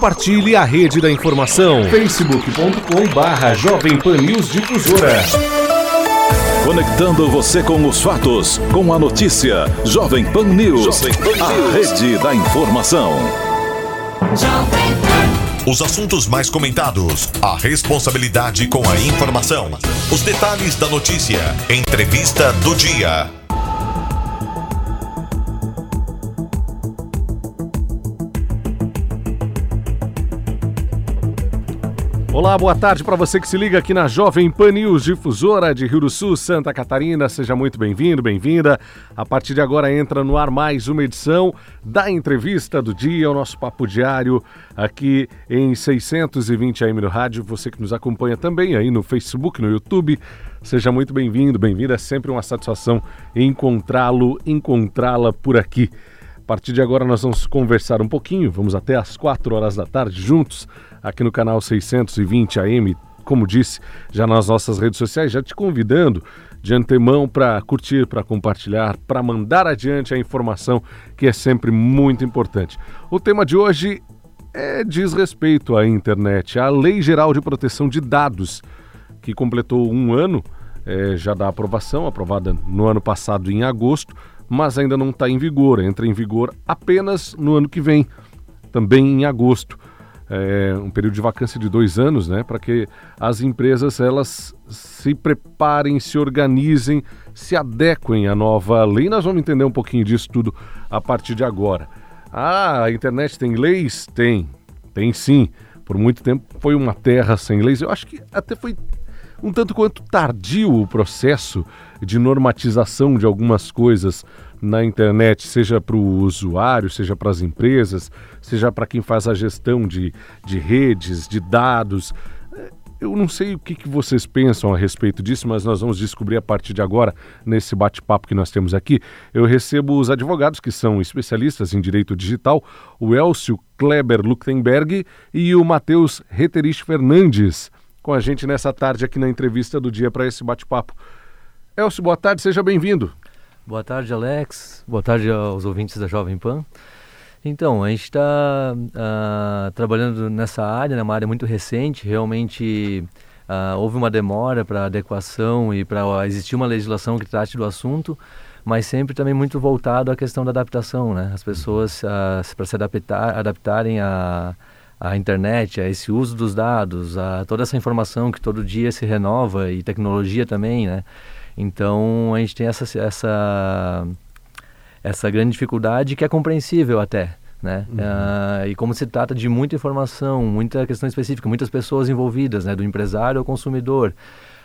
Compartilhe a rede da informação. facebook.com barra Jovem Pan News Difusora. Conectando você com os fatos, com a notícia. Jovem Pan News, a rede da informação. Os assuntos mais comentados, a responsabilidade com a informação, os detalhes da notícia, entrevista do dia. Olá, boa tarde para você que se liga aqui na Jovem Pan News Difusora de Rio do Sul, Santa Catarina. Seja muito bem-vindo, bem-vinda. A partir de agora entra no ar mais uma edição da entrevista do dia, o nosso papo diário aqui em 620 AM no rádio. Você que nos acompanha também aí no Facebook, no YouTube. Seja muito bem-vindo, bem-vinda. É sempre uma satisfação encontrá-lo, encontrá-la por aqui. A partir de agora nós vamos conversar um pouquinho, vamos até às 4 horas da tarde juntos aqui no canal 620 AM, como disse, já nas nossas redes sociais, já te convidando de antemão para curtir, para compartilhar, para mandar adiante a informação que é sempre muito importante. O tema de hoje é, diz respeito à internet, à Lei Geral de Proteção de Dados, que completou um ano é, já da aprovação, aprovada no ano passado em agosto, mas ainda não está em vigor, entra em vigor apenas no ano que vem, também em agosto é, um período de vacância de dois anos, né, para que as empresas elas se preparem, se organizem, se adequem à nova lei. Nós vamos entender um pouquinho disso tudo a partir de agora. Ah, a internet tem leis? Tem, tem sim. Por muito tempo foi uma terra sem leis. Eu acho que até foi um tanto quanto tardio o processo de normatização de algumas coisas na internet, seja para o usuário, seja para as empresas, seja para quem faz a gestão de, de redes, de dados. Eu não sei o que, que vocês pensam a respeito disso, mas nós vamos descobrir a partir de agora, nesse bate-papo que nós temos aqui. Eu recebo os advogados que são especialistas em direito digital, o Elcio Kleber Luktenberg e o Matheus Reterich Fernandes, com a gente nessa tarde aqui na entrevista do dia para esse bate-papo. Elcio, boa tarde, seja bem-vindo. Boa tarde, Alex. Boa tarde aos ouvintes da Jovem Pan. Então, a gente está uh, ah, trabalhando nessa área, né, uma área muito recente. Realmente uh, houve uma demora para adequação e para existir uma legislação que trate do assunto, mas sempre também muito voltado à questão da adaptação. Né? As pessoas, uh, para se adaptar, adaptarem a a internet, a esse uso dos dados, a toda essa informação que todo dia se renova e tecnologia também, né? Então a gente tem essa, essa, essa grande dificuldade que é compreensível até. Né? Uhum. Uh, e como se trata de muita informação, muita questão específica, muitas pessoas envolvidas, né? do empresário ao consumidor.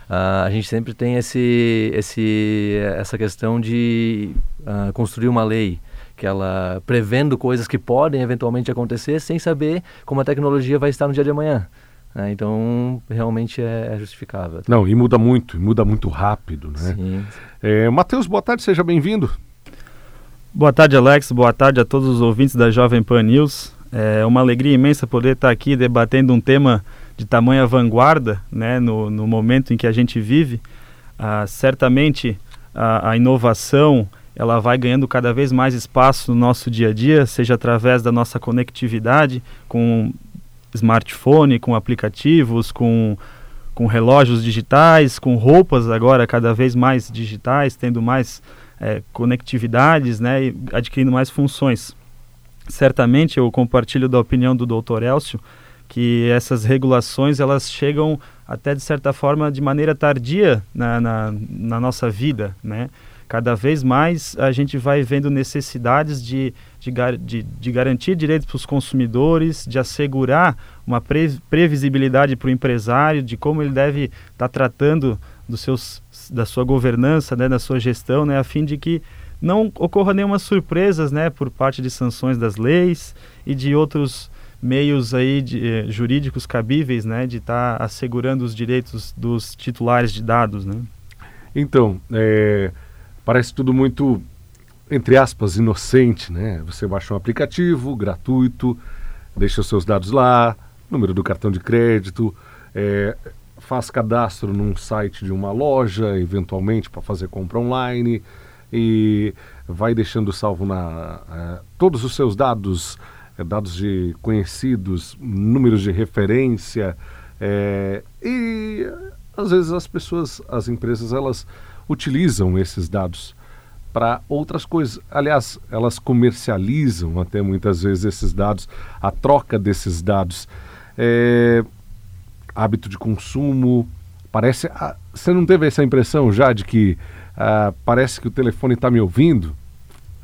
Uh, a gente sempre tem esse, esse, essa questão de uh, construir uma lei, que ela prevendo coisas que podem eventualmente acontecer sem saber como a tecnologia vai estar no dia de amanhã. Né? Então, realmente é, é, justificável. Não, e muda muito, muda muito rápido. Né? Sim. É, Matheus, boa tarde, seja bem-vindo. Boa tarde, Alex. Boa tarde a todos os ouvintes da Jovem Pan News. É uma alegria imensa poder estar aqui debatendo um tema de tamanha vanguarda né, no, no momento em que a gente vive. Ah, certamente a, a inovação ela vai ganhando cada vez mais espaço no nosso dia a dia, seja através da nossa conectividade com smartphone, com aplicativos, com, com relógios digitais, com roupas agora cada vez mais digitais, tendo mais é, conectividades né, e adquirindo mais funções. Certamente eu compartilho da opinião do Dr. Elcio que essas regulações elas chegam até de certa forma de maneira tardia na, na, na nossa vida, né? Cada vez mais a gente vai vendo necessidades de, de, de, de garantir direitos para os consumidores, de assegurar uma pre, previsibilidade para o empresário de como ele deve estar tá tratando dos seus, da sua governança, né, da sua gestão, né, a fim de que não ocorra nenhuma surpresas né, por parte de sanções das leis e de outros meios aí de, eh, jurídicos cabíveis né, de estar tá assegurando os direitos dos titulares de dados. Né? Então, é, Parece tudo muito, entre aspas, inocente, né? Você baixa um aplicativo gratuito, deixa os seus dados lá, número do cartão de crédito, é, faz cadastro num site de uma loja, eventualmente para fazer compra online e vai deixando salvo na uh, todos os seus dados é, dados de conhecidos, números de referência, é, e às vezes as pessoas, as empresas, elas utilizam esses dados para outras coisas. Aliás, elas comercializam até muitas vezes esses dados, a troca desses dados. É, hábito de consumo, parece. Ah, você não teve essa impressão já de que ah, parece que o telefone está me ouvindo?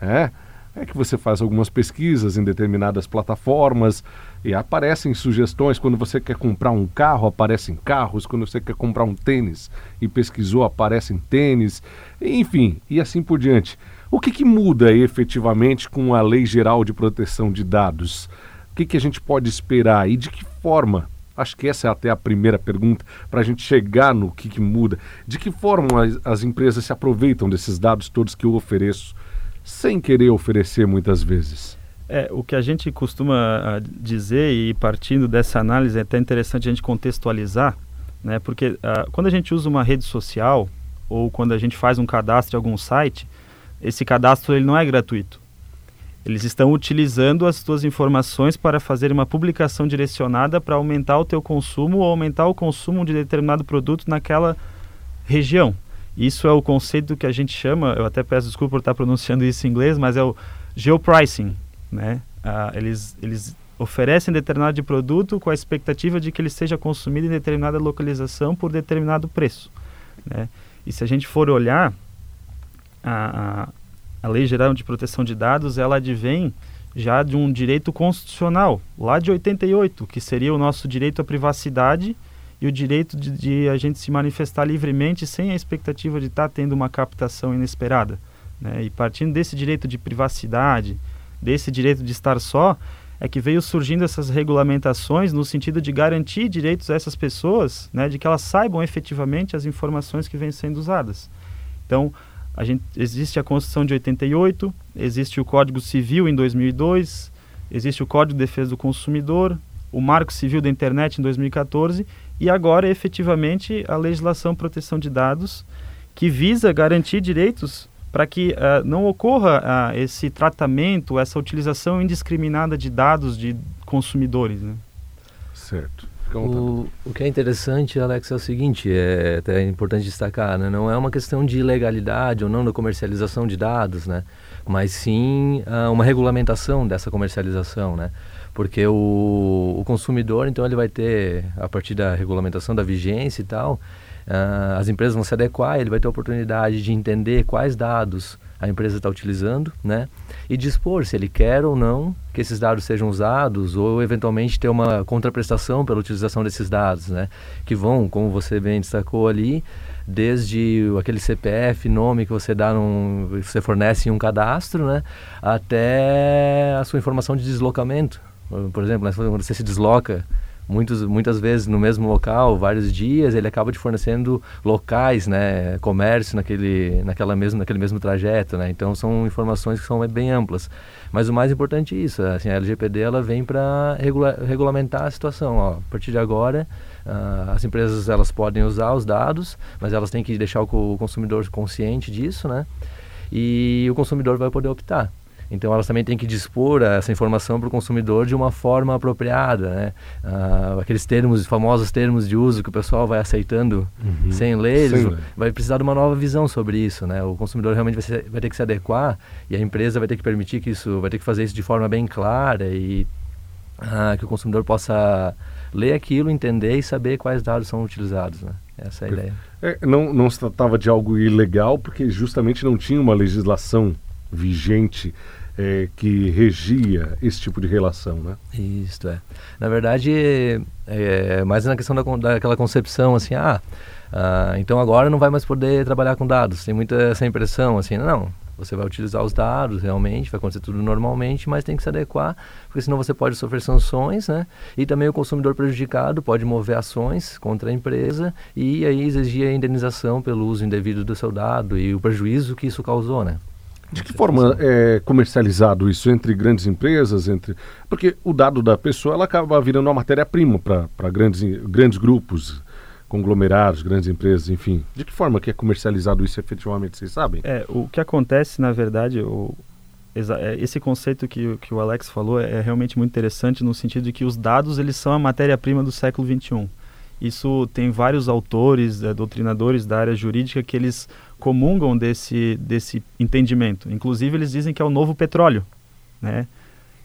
É? é que você faz algumas pesquisas em determinadas plataformas e aparecem sugestões. Quando você quer comprar um carro, aparecem carros. Quando você quer comprar um tênis e pesquisou, aparecem tênis. Enfim, e assim por diante. O que, que muda efetivamente com a Lei Geral de Proteção de Dados? O que, que a gente pode esperar e de que forma? Acho que essa é até a primeira pergunta para a gente chegar no que, que muda. De que forma as, as empresas se aproveitam desses dados todos que eu ofereço? sem querer oferecer muitas vezes? É, o que a gente costuma uh, dizer, e partindo dessa análise, é até interessante a gente contextualizar, né? porque uh, quando a gente usa uma rede social ou quando a gente faz um cadastro em algum site, esse cadastro ele não é gratuito. Eles estão utilizando as suas informações para fazer uma publicação direcionada para aumentar o teu consumo ou aumentar o consumo de determinado produto naquela região. Isso é o conceito que a gente chama, eu até peço desculpa por estar pronunciando isso em inglês, mas é o geopricing. Né? Ah, eles, eles oferecem determinado de produto com a expectativa de que ele seja consumido em determinada localização por determinado preço. Né? E se a gente for olhar, a, a, a Lei Geral de Proteção de Dados, ela advém já de um direito constitucional, lá de 88, que seria o nosso direito à privacidade e o direito de, de, a gente se manifestar livremente sem a expectativa de estar tá tendo uma captação inesperada. Né? E partindo desse direito de privacidade, desse direito de estar só, é que veio surgindo essas regulamentações no sentido de garantir direitos a essas pessoas, né, de que elas saibam efetivamente as informações que vêm sendo usadas. Então, a gente, existe a Constituição de 88, existe o Código Civil em 2002, existe o Código de Defesa do Consumidor, o Marco Civil da Internet em 2014 e agora efetivamente a legislação proteção de dados que visa garantir direitos para que uh, não ocorra uh, esse tratamento, essa utilização indiscriminada de dados de consumidores. Né? Certo. O, o, que é interessante, Alex, é o seguinte, é até importante destacar, né? não é uma questão de ilegalidade ou não da comercialização de dados, né? mas sim uh, uma regulamentação dessa comercialização. Né? porque o, o consumidor, então, ele vai ter, a partir da regulamentação da vigência e tal, uh, as empresas vão se adequar, ele vai ter a oportunidade de entender quais dados a empresa está utilizando, né? E dispor se ele quer ou não que esses dados sejam usados ou eventualmente ter uma contraprestação pela utilização desses dados, né? Que vão, como você bem destacou ali, desde aquele CPF, nome que você dá num, você fornece em um cadastro, né? Até a sua informação de deslocamento, por exemplo, né, quando você se desloca muitos, muitas vezes no mesmo local, vários dias, ele acaba te fornecendo locais, né, comércio naquele, naquela mesmo, naquele mesmo trajeto, né? Então são informações que são bem amplas. Mas o mais importante é isso, assim, a LGPD ela vem para regula regulamentar a situação. Ó, a partir de agora, uh, as empresas elas podem usar os dados, mas elas têm que deixar o consumidor consciente disso, né? E o consumidor vai poder optar. Então elas também têm que dispor essa informação para o consumidor de uma forma apropriada, né? Ah, aqueles termos, famosos termos de uso que o pessoal vai aceitando uhum. sem ler, vai precisar de uma nova visão sobre isso, né? O consumidor realmente vai, ser, vai, ter que se adequar e a empresa vai ter que permitir que isso, vai ter que fazer isso de forma bem clara e ah, que o consumidor possa ler aquilo, entender e saber quais dados são utilizados, né? Essa é a ideia. É, não, não se tratava de algo ilegal porque justamente não tinha uma legislação vigente é, que regia esse tipo de relação, né? Isso, é. Na verdade, é, é mais na questão da, daquela concepção, assim, ah, ah, então agora não vai mais poder trabalhar com dados. Tem muita essa impressão, assim, não, você vai utilizar os dados realmente, vai acontecer tudo normalmente, mas tem que se adequar, porque senão você pode sofrer sanções, né? E também o consumidor prejudicado pode mover ações contra a empresa e aí exigir a indenização pelo uso indevido do seu dado e o prejuízo que isso causou, né? De que forma é comercializado isso entre grandes empresas, entre porque o dado da pessoa ela acaba virando uma matéria-prima para grandes, grandes grupos, conglomerados, grandes empresas, enfim. De que forma que é comercializado isso efetivamente, vocês sabem? É, o que acontece, na verdade, o, é, esse conceito que, que o Alex falou é, é realmente muito interessante no sentido de que os dados eles são a matéria-prima do século XXI. Isso tem vários autores, é, doutrinadores da área jurídica que eles comungam desse, desse entendimento. Inclusive eles dizem que é o novo petróleo, né?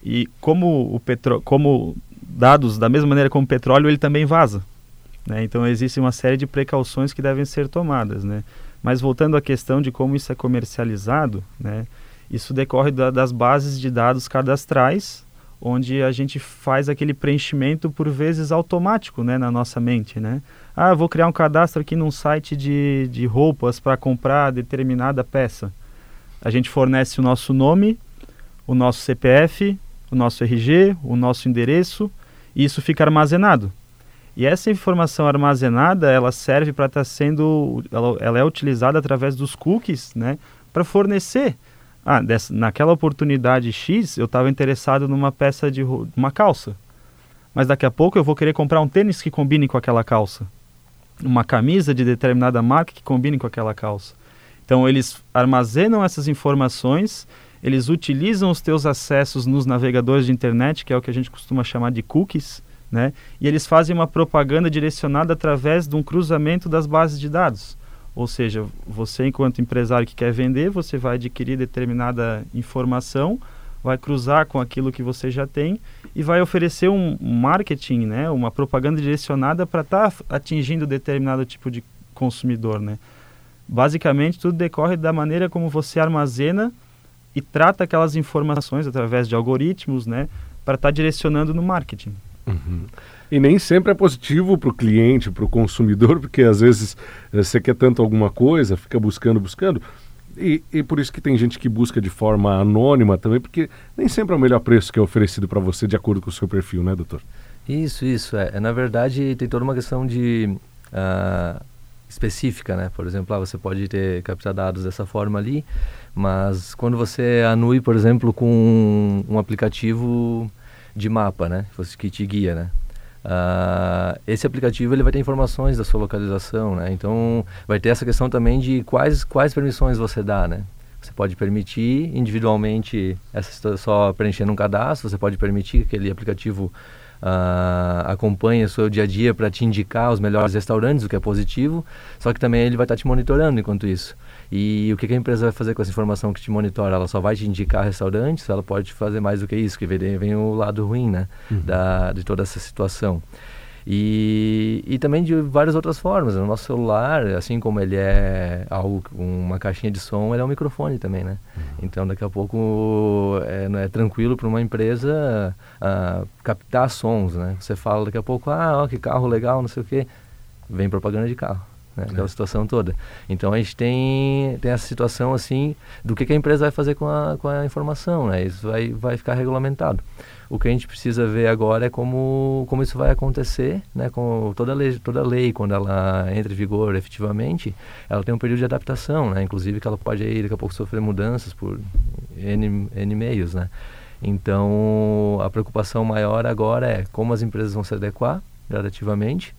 E como o petro, como dados da mesma maneira como o petróleo, ele também vaza. Né? Então existe uma série de precauções que devem ser tomadas, né? Mas voltando à questão de como isso é comercializado, né? Isso decorre da, das bases de dados cadastrais, onde a gente faz aquele preenchimento por vezes automático, né, na nossa mente, né? Ah, vou criar um cadastro aqui num site de, de roupas para comprar determinada peça. A gente fornece o nosso nome, o nosso CPF, o nosso RG, o nosso endereço, e isso fica armazenado. E essa informação armazenada, ela serve para estar tá sendo, ela, ela, é utilizada através dos cookies, né, para fornecer. Ah, dessa, naquela oportunidade X, eu estava interessado numa peça de uma calça. Mas daqui a pouco eu vou querer comprar um tênis que combine com aquela calça. Uma camisa de determinada marca que combine com aquela calça. Então eles armazenam essas informações, eles utilizam os teus acessos nos navegadores de internet, que é o que a gente costuma chamar de cookies, né? E eles fazem uma propaganda direcionada através de um cruzamento das bases de dados. Ou seja, você enquanto empresário que quer vender, você vai adquirir determinada informação, vai cruzar com aquilo que você já tem e vai oferecer um marketing, né, uma propaganda direcionada para estar tá atingindo determinado tipo de consumidor, né? Basicamente, tudo decorre da maneira como você armazena e trata aquelas informações através de algoritmos, né, para estar tá direcionando no marketing. Uhum. E nem sempre é positivo para o cliente, para o consumidor, porque às vezes eh, você quer tanto alguma coisa, fica buscando, buscando. E, e, por isso que tem gente que busca de forma anônima também, porque nem sempre é o melhor preço que é oferecido para você de acordo com o seu perfil, né, doutor? Isso, isso. É, é na verdade, tem toda uma questão de uh, específica, né? Por exemplo, ah, você pode ter captar dados dessa forma ali, mas quando você anui, por exemplo, com um, um aplicativo de mapa, né? Que te guia, né? Uh, esse aplicativo ele vai ter informações da sua localização, né? Então vai ter essa questão também de quais quais permissões você dá, né? Você pode permitir individualmente essa só preenchendo um cadastro, você pode permitir que aquele aplicativo uh, acompanhe o seu dia a dia para te indicar os melhores restaurantes, o que é positivo, só que também ele vai estar tá te monitorando enquanto isso. E o que, a empresa vai fazer com essa informação que te monitora? Ela só vai te indicar restaurantes? Ela pode fazer mais do que isso, que vem, vem o lado ruim, né? Uhum. Da, de toda essa situação. E, e também de várias outras formas. O nosso celular, assim como ele é algo, uma caixinha de som, ele é um microfone também, né? Uhum. Então daqui a pouco é, não é tranquilo para uma empresa uh, captar sons, né? Você fala daqui a pouco, ah, ó, que carro legal, não sei o quê. Vem propaganda de carro né, aquela é. situação toda. Então a gente tem, tem essa situação assim do que, que, a empresa vai fazer com a, com a informação, né? Isso vai, vai ficar regulamentado. O que a gente precisa ver agora é como, como isso vai acontecer, né? Com toda lei, toda lei quando ela entra em vigor efetivamente, ela tem um período de adaptação, né? Inclusive que ela pode aí, daqui a pouco sofrer mudanças por N, N meios, né? Então a preocupação maior agora é como as empresas vão se adequar gradativamente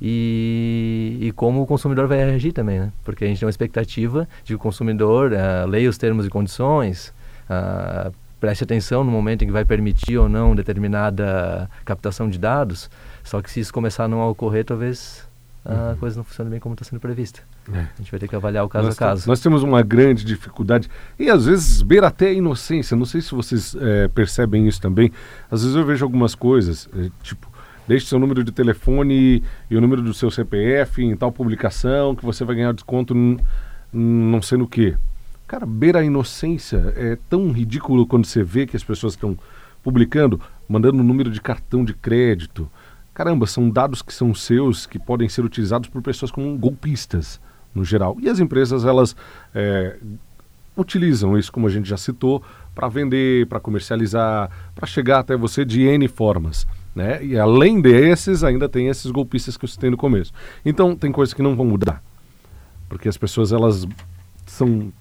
e, e como o consumidor vai reagir também, né? Porque a gente tem uma expectativa de que o consumidor uh, leia os termos e condições, uh, preste atenção no momento em que vai permitir ou não determinada captação de dados, só que se isso começar a não ocorrer, talvez a uhum. coisa não funcione bem como está sendo prevista. É. A gente vai ter que avaliar o caso nós a caso. Nós temos uma grande dificuldade e às vezes beira até a inocência. Não sei se vocês é, percebem isso também. Às vezes eu vejo algumas coisas, é, tipo, Deixe seu número de telefone e o número do seu CPF em tal publicação que você vai ganhar desconto não sei no que. Cara, beira a inocência. É tão ridículo quando você vê que as pessoas estão publicando, mandando o número de cartão de crédito. Caramba, são dados que são seus, que podem ser utilizados por pessoas como golpistas, no geral. E as empresas, elas é, utilizam isso, como a gente já citou, para vender, para comercializar, para chegar até você de N formas. Né? E além desses, ainda tem esses golpistas que eu citei no começo. Então, tem coisas que não vão mudar. Porque as pessoas, elas são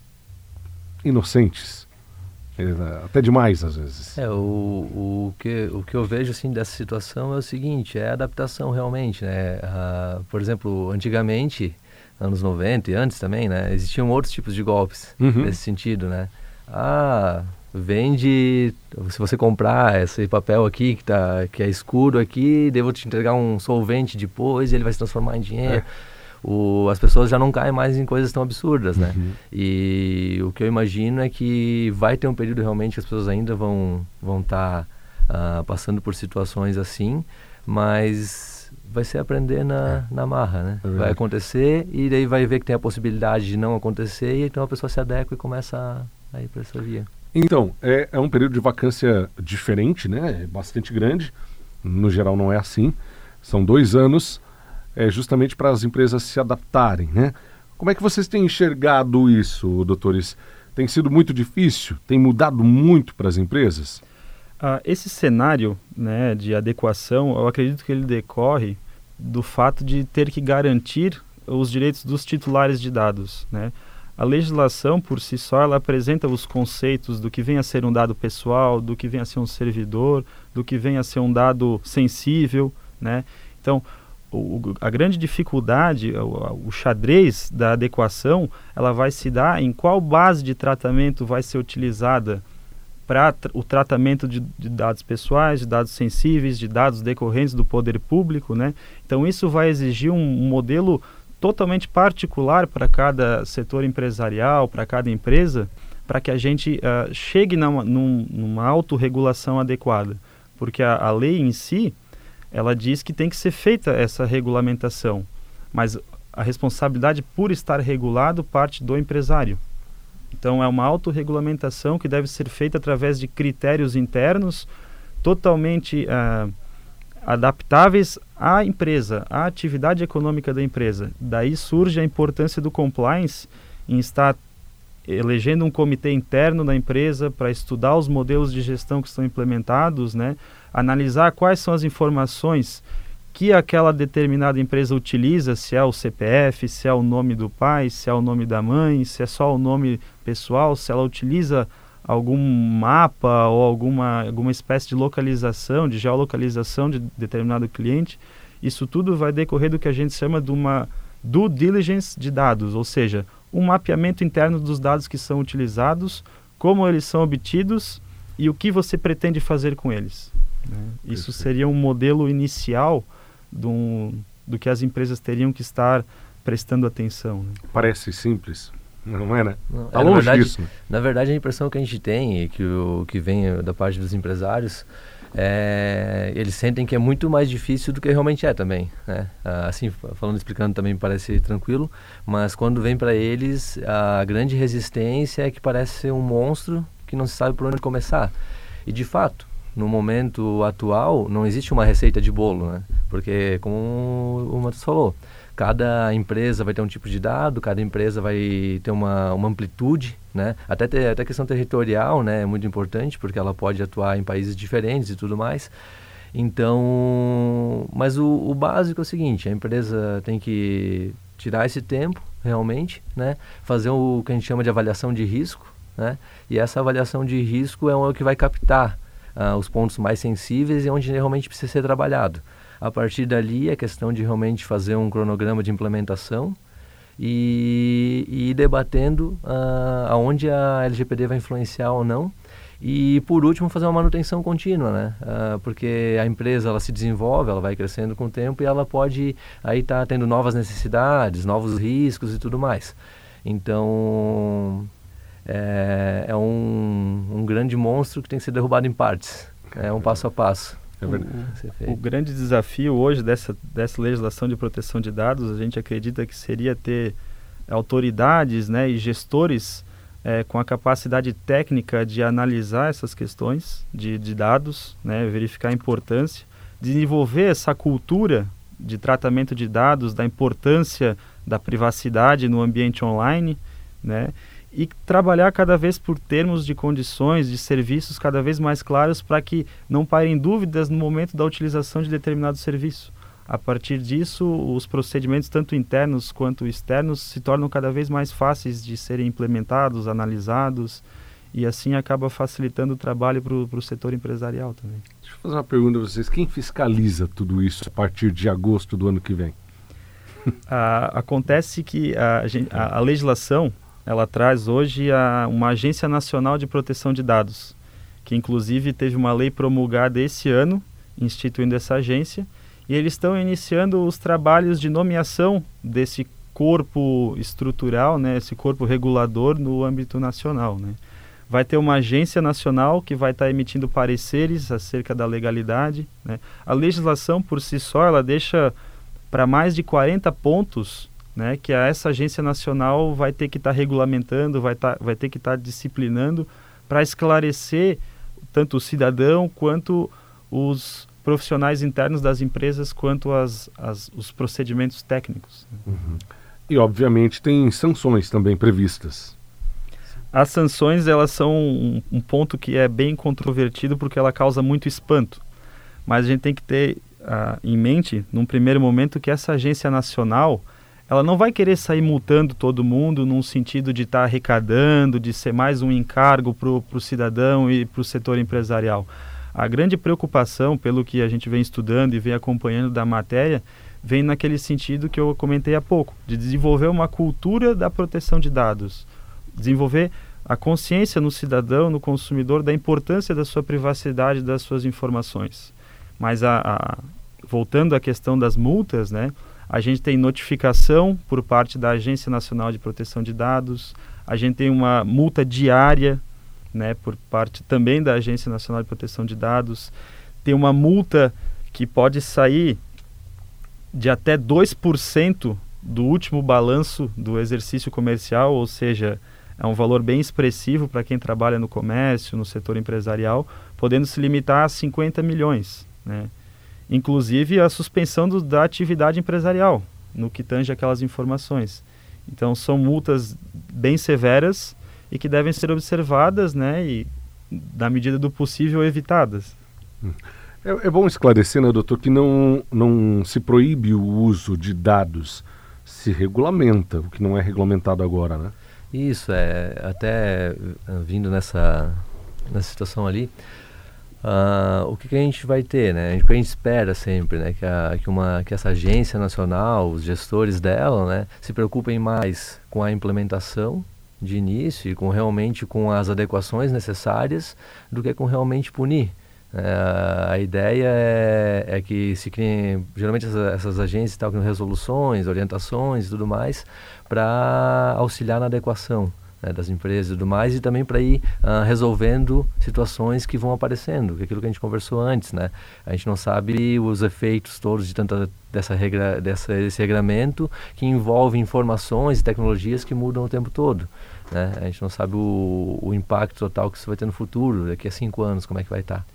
inocentes. Até demais, às vezes. É, o, o, que, o que eu vejo, assim, dessa situação é o seguinte, é a adaptação, realmente, né? Ah, por exemplo, antigamente, anos 90 e antes também, né? Existiam outros tipos de golpes, uhum. nesse sentido, né? Ah, vende, se você comprar esse papel aqui que, tá, que é escuro aqui, devo te entregar um solvente depois e ele vai se transformar em dinheiro. É. O, as pessoas já não caem mais em coisas tão absurdas, né? Uhum. E o que eu imagino é que vai ter um período realmente que as pessoas ainda vão vão estar tá, uh, passando por situações assim, mas vai ser aprender na, é. na marra, né? É vai acontecer e daí vai ver que tem a possibilidade de não acontecer e então a pessoa se adequa e começa a, a ir para essa via. Então, é, é um período de vacância diferente, né? É bastante grande. No geral não é assim. São dois anos é, justamente para as empresas se adaptarem, né? Como é que vocês têm enxergado isso, doutores? Tem sido muito difícil? Tem mudado muito para as empresas? Ah, esse cenário né, de adequação, eu acredito que ele decorre do fato de ter que garantir os direitos dos titulares de dados, né? A legislação por si só ela apresenta os conceitos do que vem a ser um dado pessoal, do que vem a ser um servidor, do que vem a ser um dado sensível, né? Então, o, a grande dificuldade, o, o, xadrez da adequação, ela vai se dar em qual base de tratamento vai ser utilizada para o tratamento de, de, dados pessoais, de dados sensíveis, de dados decorrentes do poder público, né? Então isso vai exigir um, modelo totalmente particular para cada setor empresarial, para cada empresa, para que a gente uh, chegue numa, num, numa autorregulação adequada. Porque a, a lei em si, ela diz que tem que ser feita essa regulamentação, mas a responsabilidade por estar regulado parte do empresário. Então é uma autorregulamentação que deve ser feita através de critérios internos totalmente uh, adaptáveis à empresa, à atividade econômica da empresa. Daí surge a importância do compliance em estar elegendo um comitê interno da empresa para estudar os modelos de gestão que estão implementados, né? Analisar quais são as informações que aquela determinada empresa utiliza, se é o CPF, se é o nome do pai, se é o nome da mãe, se é só o nome pessoal, se ela utiliza algum mapa ou alguma, alguma espécie de localização, de geolocalização de determinado cliente, isso tudo vai decorrer do que a gente chama de uma due diligence de dados, ou seja, um mapeamento interno dos dados que são utilizados, como eles são obtidos e o que você pretende fazer com eles. Né? Isso seria um modelo inicial do, do que as empresas teriam que estar prestando atenção. Né? Parece simples, não é, né? Não, tá é, longe verdade, disso. Na verdade, a impressão que a gente tem, e que, o, que vem da parte dos empresários, é, eles sentem que é muito mais difícil do que realmente é também. Né? Ah, assim, falando, explicando também parece tranquilo, mas quando vem para eles, a grande resistência é que parece ser um monstro que não se sabe por onde começar. E de fato, no momento atual, não existe uma receita de bolo, né? Porque, como o Matheus falou, cada empresa vai ter um tipo de dado, cada empresa vai ter uma, uma amplitude, né? Até, ter, até questão territorial, né? É muito importante, porque ela pode atuar em países diferentes e tudo mais. Então, mas o, o básico é o seguinte, a empresa tem que tirar esse tempo, realmente, né? Fazer o que a gente chama de avaliação de risco, né? E essa avaliação de risco é o que vai captar uh, os pontos mais sensíveis e onde realmente precisa ser trabalhado. A partir dali, é questão de realmente fazer um cronograma de implementação e, e debatendo uh, aonde a LGPD vai influenciar ou não. E, por último, fazer uma manutenção contínua, né? Uh, porque a empresa, ela se desenvolve, ela vai crescendo com o tempo e ela pode aí estar tá tendo novas necessidades, novos riscos e tudo mais. Então, é, é um, um grande monstro que tem que ser derrubado em partes. É um passo a passo. É o, o, grande desafio hoje dessa, dessa legislação de proteção de dados, a gente acredita que seria ter autoridades né, e gestores é, com a capacidade técnica de analisar essas questões de, de dados, né, verificar a importância, desenvolver essa cultura de tratamento de dados, da importância da privacidade no ambiente online, né, e trabalhar cada vez por termos de condições, de serviços cada vez mais claros para que não parem dúvidas no momento da utilização de determinado serviço. A partir disso, os procedimentos, tanto internos quanto externos, se tornam cada vez mais fáceis de serem implementados, analisados, e assim acaba facilitando o trabalho para o setor empresarial também. Deixa eu fazer uma pergunta a vocês: quem fiscaliza tudo isso a partir de agosto do ano que vem? Ah, acontece que a, a, a legislação ela traz hoje a, uma Agência Nacional de Proteção de Dados, que inclusive teve uma lei promulgada esse ano, instituindo essa agência, e eles estão iniciando os trabalhos de nomeação desse corpo estrutural, né, esse corpo regulador no âmbito nacional. Né. Vai ter uma agência nacional que vai estar tá emitindo pareceres acerca da legalidade. Né. A legislação por si só ela deixa para mais de 40 pontos né, que essa agência nacional vai ter que estar tá regulamentando, vai, tá, vai ter que estar tá disciplinando para esclarecer tanto o cidadão quanto os profissionais internos das empresas quanto as, as os procedimentos técnicos. Uhum. E obviamente tem sanções também previstas. As sanções elas são um, um, ponto que é bem controvertido porque ela causa muito espanto. Mas a gente tem que ter uh, em mente, num primeiro momento, que essa agência nacional ela não vai querer sair multando todo mundo num sentido de estar tá arrecadando, de ser mais um encargo para o cidadão e para o setor empresarial. A grande preocupação, pelo que a gente vem estudando e vem acompanhando da matéria, vem naquele sentido que eu comentei há pouco, de desenvolver uma cultura da proteção de dados, desenvolver a consciência no cidadão, no consumidor, da importância da sua privacidade das suas informações. Mas a, a, voltando à questão das multas, né? A gente tem notificação por parte da Agência Nacional de Proteção de Dados, a gente tem uma multa diária, né, por parte também da Agência Nacional de Proteção de Dados, tem uma multa que pode sair de até 2% do último balanço do exercício comercial, ou seja, é um valor bem expressivo para quem trabalha no comércio, no setor empresarial, podendo se limitar a 50 milhões. Né? Inclusive a suspensão do, da atividade empresarial, no que tange aquelas informações. Então, são multas bem severas e que devem ser observadas né, e, na medida do possível, evitadas. É, é bom esclarecer, né, doutor, que não, não se proíbe o uso de dados, se regulamenta, o que não é regulamentado agora, né? Isso, é até vindo nessa, nessa situação ali, Uh, o que, que, a gente vai ter, né? O que a gente espera sempre, né? Que, a, que, uma, que essa agência nacional, os gestores dela, né? Se preocupem mais com a implementação de início e com realmente com as adequações necessárias do que com realmente punir. Uh, a ideia é, é, que se criem, geralmente essas, essas agências estão com resoluções, orientações e tudo mais para auxiliar na adequação né, das empresas e tudo mais, e também para ir uh, resolvendo situações que vão aparecendo, que é aquilo que a gente conversou antes, né? A gente não sabe os efeitos todos de tanta dessa regra, dessa, desse regramento que envolve informações e tecnologias que mudam o tempo todo. Né? A gente não sabe o, o impacto total que isso vai ter no futuro, daqui a cinco anos, como é que vai estar. Tá,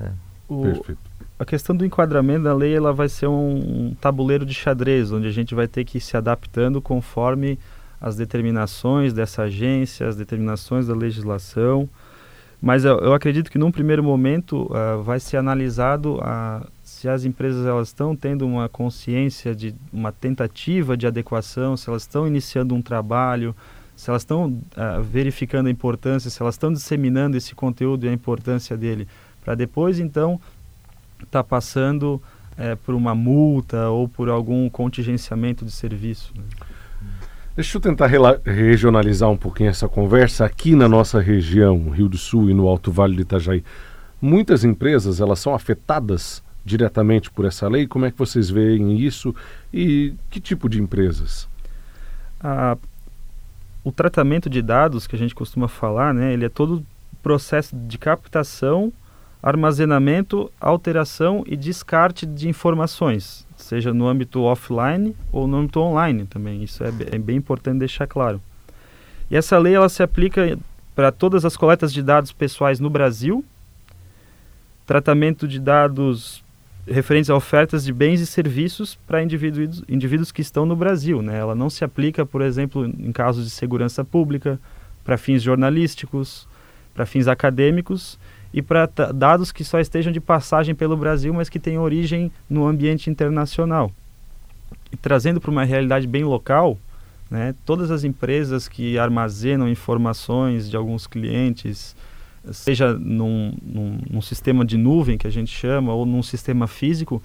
né? Perfeito. A questão do enquadramento da lei ela vai ser um, um tabuleiro de xadrez, onde a gente vai ter que ir se adaptando conforme as determinações dessa agência, as determinações da legislação, mas eu, eu acredito que num primeiro momento uh, vai ser analisado uh, se as empresas elas estão tendo uma consciência de uma tentativa de adequação, se elas estão iniciando um trabalho, se elas estão uh, verificando a importância, se elas estão disseminando esse conteúdo e a importância dele, para depois então estar tá passando eh, por uma multa ou por algum contingenciamento de serviço. Né? Deixa eu tentar regionalizar um pouquinho essa conversa aqui na nossa região, Rio do Sul e no Alto Vale do Itajaí. Muitas empresas elas são afetadas diretamente por essa lei. Como é que vocês veem isso e que tipo de empresas? Ah, o tratamento de dados que a gente costuma falar, né, ele é todo processo de captação, armazenamento, alteração e descarte de informações seja no âmbito offline ou no âmbito online também. Isso é, é bem importante deixar claro. E essa lei ela se aplica para todas as coletas de dados pessoais no Brasil, tratamento de dados referentes a ofertas de bens e serviços para indivíduos, indivíduos que estão no Brasil. Né? Ela não se aplica, por exemplo, em casos de segurança pública, para fins jornalísticos, para fins acadêmicos e para dados que só estejam de passagem pelo Brasil, mas que têm origem no ambiente internacional. E trazendo para uma realidade bem local, né, todas as empresas que armazenam informações de alguns clientes, seja num, num, num sistema de nuvem que a gente chama ou num sistema físico,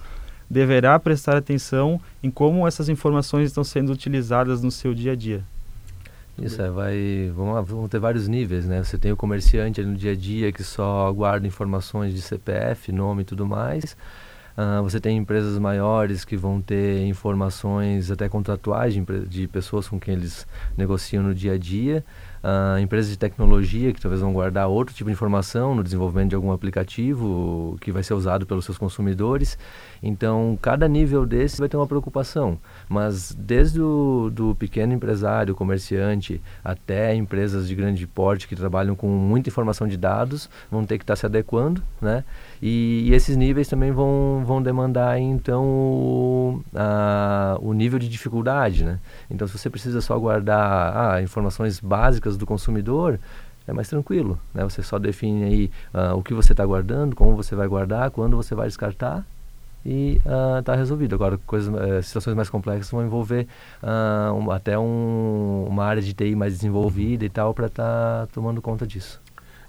deverá prestar atenção em como essas informações estão sendo utilizadas no seu dia a dia. Isso é, vai, vão ter vários níveis, né? Você tem o comerciante no dia a dia que só guarda informações de CPF, nome e tudo mais. Uh, você tem empresas maiores que vão ter informações até contratuais de, de pessoas com quem eles negociam no dia a dia. Uh, empresas de tecnologia que talvez vão guardar outro tipo de informação no desenvolvimento de algum aplicativo que vai ser usado pelos seus consumidores. Então, cada nível desse vai ter uma preocupação. Mas desde o do pequeno empresário, comerciante, até empresas de grande porte que trabalham com muita informação de dados, vão ter que estar se adequando, né? E, e esses níveis também vão, vão demandar, então, o, a, o nível de dificuldade, né? Então, se você precisa só guardar ah, informações básicas do consumidor, é mais tranquilo, né? Você só define aí uh, o que você está guardando, como você vai guardar, quando você vai descartar e está uh, resolvido. Agora, coisas, uh, situações mais complexas vão envolver uh, um, até um, uma área de TI mais desenvolvida e tal para estar tá tomando conta disso.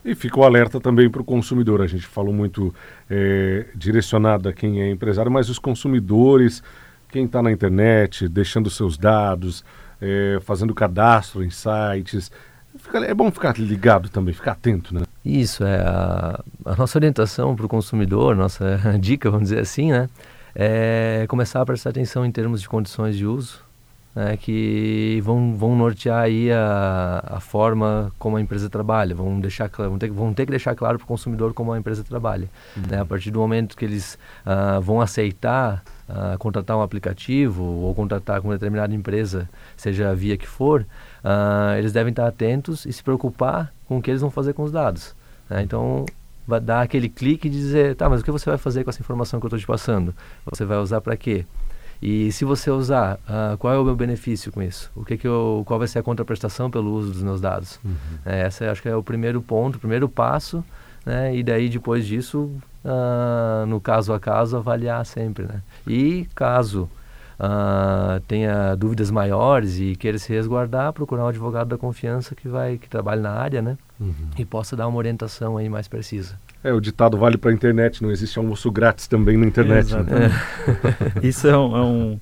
E fica o alerta também para o consumidor. A gente falou muito é, direcionado a quem é empresário, mas os consumidores, quem está na internet, deixando seus dados, é, fazendo cadastro em sites. É bom ficar ligado também, ficar atento, né? Isso, é a, a nossa orientação para o consumidor, nossa dica, vamos dizer assim, né? É começar a prestar atenção em termos de condições de uso, né, que vão, vão nortear aí a, a forma como a empresa trabalha, vão, deixar, vão, ter, vão ter que deixar claro para o consumidor como a empresa trabalha. Uhum. Né, a partir do momento que eles uh, vão aceitar uh, contratar um aplicativo ou contratar com uma determinada empresa, seja a via que for, uh, eles devem estar atentos e se preocupar com o que eles vão fazer com os dados. Né? Então, vai dar aquele clique e dizer, tá, mas o que você vai fazer com essa informação que eu estou te passando? Você vai usar para quê? E se você usar, uh, qual é o meu benefício com isso? O que que eu, qual vai ser a contraprestação pelo uso dos meus dados? Uhum. É, essa acho que é o primeiro ponto, o primeiro passo, né? E daí depois disso, uh, no caso a caso, avaliar sempre, né? E caso uh, tenha dúvidas maiores e queira se resguardar, procurar um advogado da confiança que vai que trabalhe na área, né? Uhum. E possa dar uma orientação aí mais precisa. É, o ditado vale para a internet, não existe almoço grátis também na internet. Né? isso é um, é, um,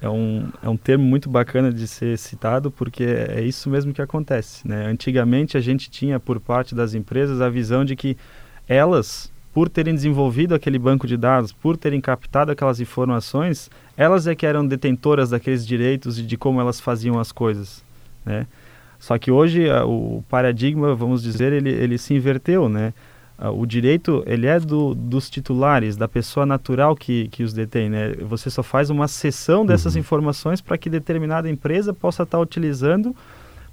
é, um, é um termo muito bacana de ser citado, porque é isso mesmo que acontece. Né? Antigamente a gente tinha por parte das empresas a visão de que elas, por terem desenvolvido aquele banco de dados, por terem captado aquelas informações, elas é que eram detentoras daqueles direitos e de como elas faziam as coisas. Né? Só que hoje o paradigma, vamos dizer, ele, ele se inverteu, né? Ah, o direito ele é do, dos titulares, da pessoa natural que, que os detém. Né? Você só faz uma cessão dessas uhum. informações para que determinada empresa possa estar tá utilizando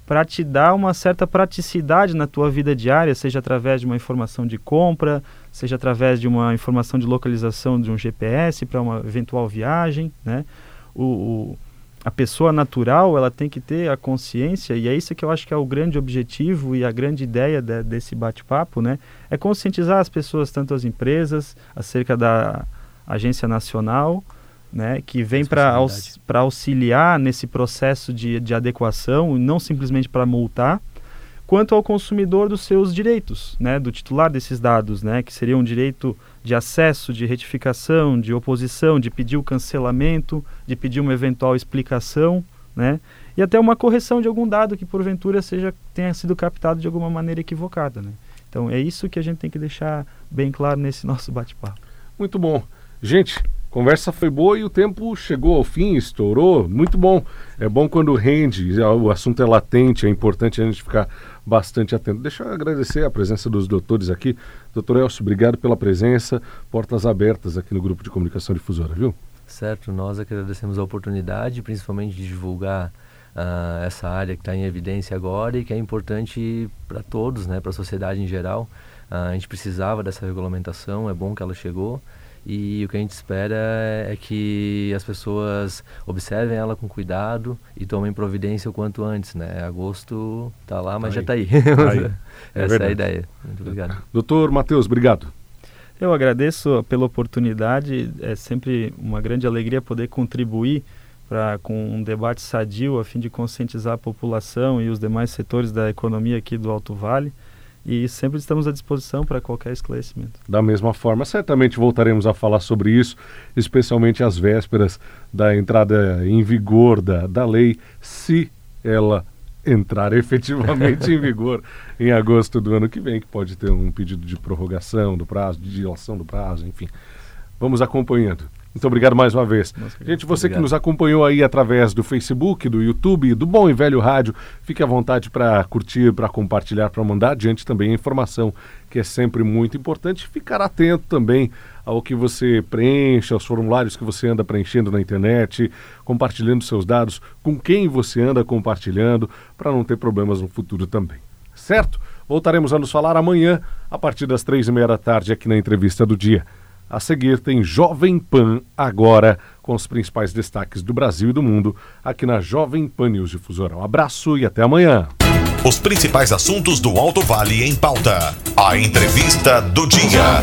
para te dar uma certa praticidade na tua vida diária, seja através de uma informação de compra, seja através de uma informação de localização de um GPS para uma eventual viagem. Né? O, o a pessoa natural ela tem que ter a consciência e é isso que eu acho que é o grande objetivo e a grande ideia de, desse bate-papo, né? É conscientizar as pessoas, tanto as empresas, acerca da agência nacional, né? Que vem para aux, auxiliar nesse processo de, de adequação e não simplesmente para multar, quanto ao consumidor dos seus direitos, né, do titular desses dados, né, que seria um direito de acesso, de retificação, de oposição, de pedir o cancelamento, de pedir uma eventual explicação, né, e até uma correção de algum dado que porventura seja tenha sido captado de alguma maneira equivocada, né. Então é isso que a gente tem que deixar bem claro nesse nosso bate-papo. Muito bom, gente. Conversa foi boa e o tempo chegou ao fim, estourou. Muito bom. É bom quando rende, o assunto é latente, é importante a gente ficar bastante atento. Deixa eu agradecer a presença dos doutores aqui. Doutor Elcio, obrigado pela presença. Portas abertas aqui no Grupo de Comunicação Difusora, viu? Certo, nós agradecemos a oportunidade, principalmente de divulgar uh, essa área que está em evidência agora e que é importante para todos, né, para a sociedade em geral. Uh, a gente precisava dessa regulamentação, é bom que ela chegou. E o que a gente espera é que as pessoas observem ela com cuidado e tomem providência o quanto antes, né? Agosto está lá, mas tá já está aí. Tá aí. É Essa é a ideia. Muito obrigado. Doutor Matheus, obrigado. Eu agradeço pela oportunidade. É sempre uma grande alegria poder contribuir para com um debate sadio a fim de conscientizar a população e os demais setores da economia aqui do Alto Vale e sempre estamos à disposição para qualquer esclarecimento. Da mesma forma, certamente voltaremos a falar sobre isso, especialmente às vésperas da entrada em vigor da, da lei, se ela entrar efetivamente em vigor em agosto do ano que vem, que pode ter um pedido de prorrogação do prazo, de dilação do prazo, enfim. Vamos acompanhando. Muito obrigado mais uma vez. Gente, você obrigado. que nos acompanhou aí através do Facebook, do YouTube, do Bom e Velho Rádio, fique à vontade para curtir, para compartilhar, para mandar adiante também a informação, que é sempre muito importante. Ficar atento também ao que você preenche, aos formulários que você anda preenchendo na internet, compartilhando seus dados, com quem você anda compartilhando, para não ter problemas no futuro também. Certo? Voltaremos a nos falar amanhã, a partir das três e meia da tarde, aqui na entrevista do dia. A seguir tem Jovem Pan agora, com os principais destaques do Brasil e do mundo, aqui na Jovem Pan News Difusora. Um abraço e até amanhã. Os principais assuntos do Alto Vale em pauta. A entrevista do dia.